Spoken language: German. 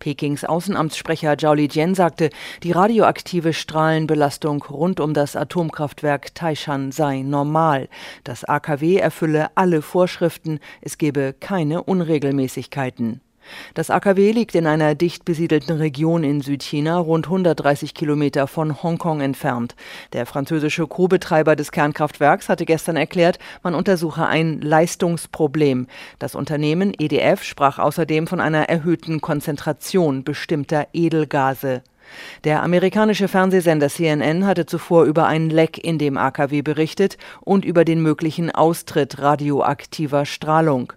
Pekings Außenamtssprecher Zhao Lijian sagte, die radioaktive Strahlenbelastung rund um das Atomkraftwerk Taishan sei normal. Das AKW erfülle alle Vorschriften, es gebe keine Unregelmäßigkeiten. Das AKW liegt in einer dicht besiedelten Region in Südchina, rund 130 Kilometer von Hongkong entfernt. Der französische Co-Betreiber des Kernkraftwerks hatte gestern erklärt, man untersuche ein Leistungsproblem. Das Unternehmen EDF sprach außerdem von einer erhöhten Konzentration bestimmter Edelgase. Der amerikanische Fernsehsender CNN hatte zuvor über ein Leck in dem AKW berichtet und über den möglichen Austritt radioaktiver Strahlung.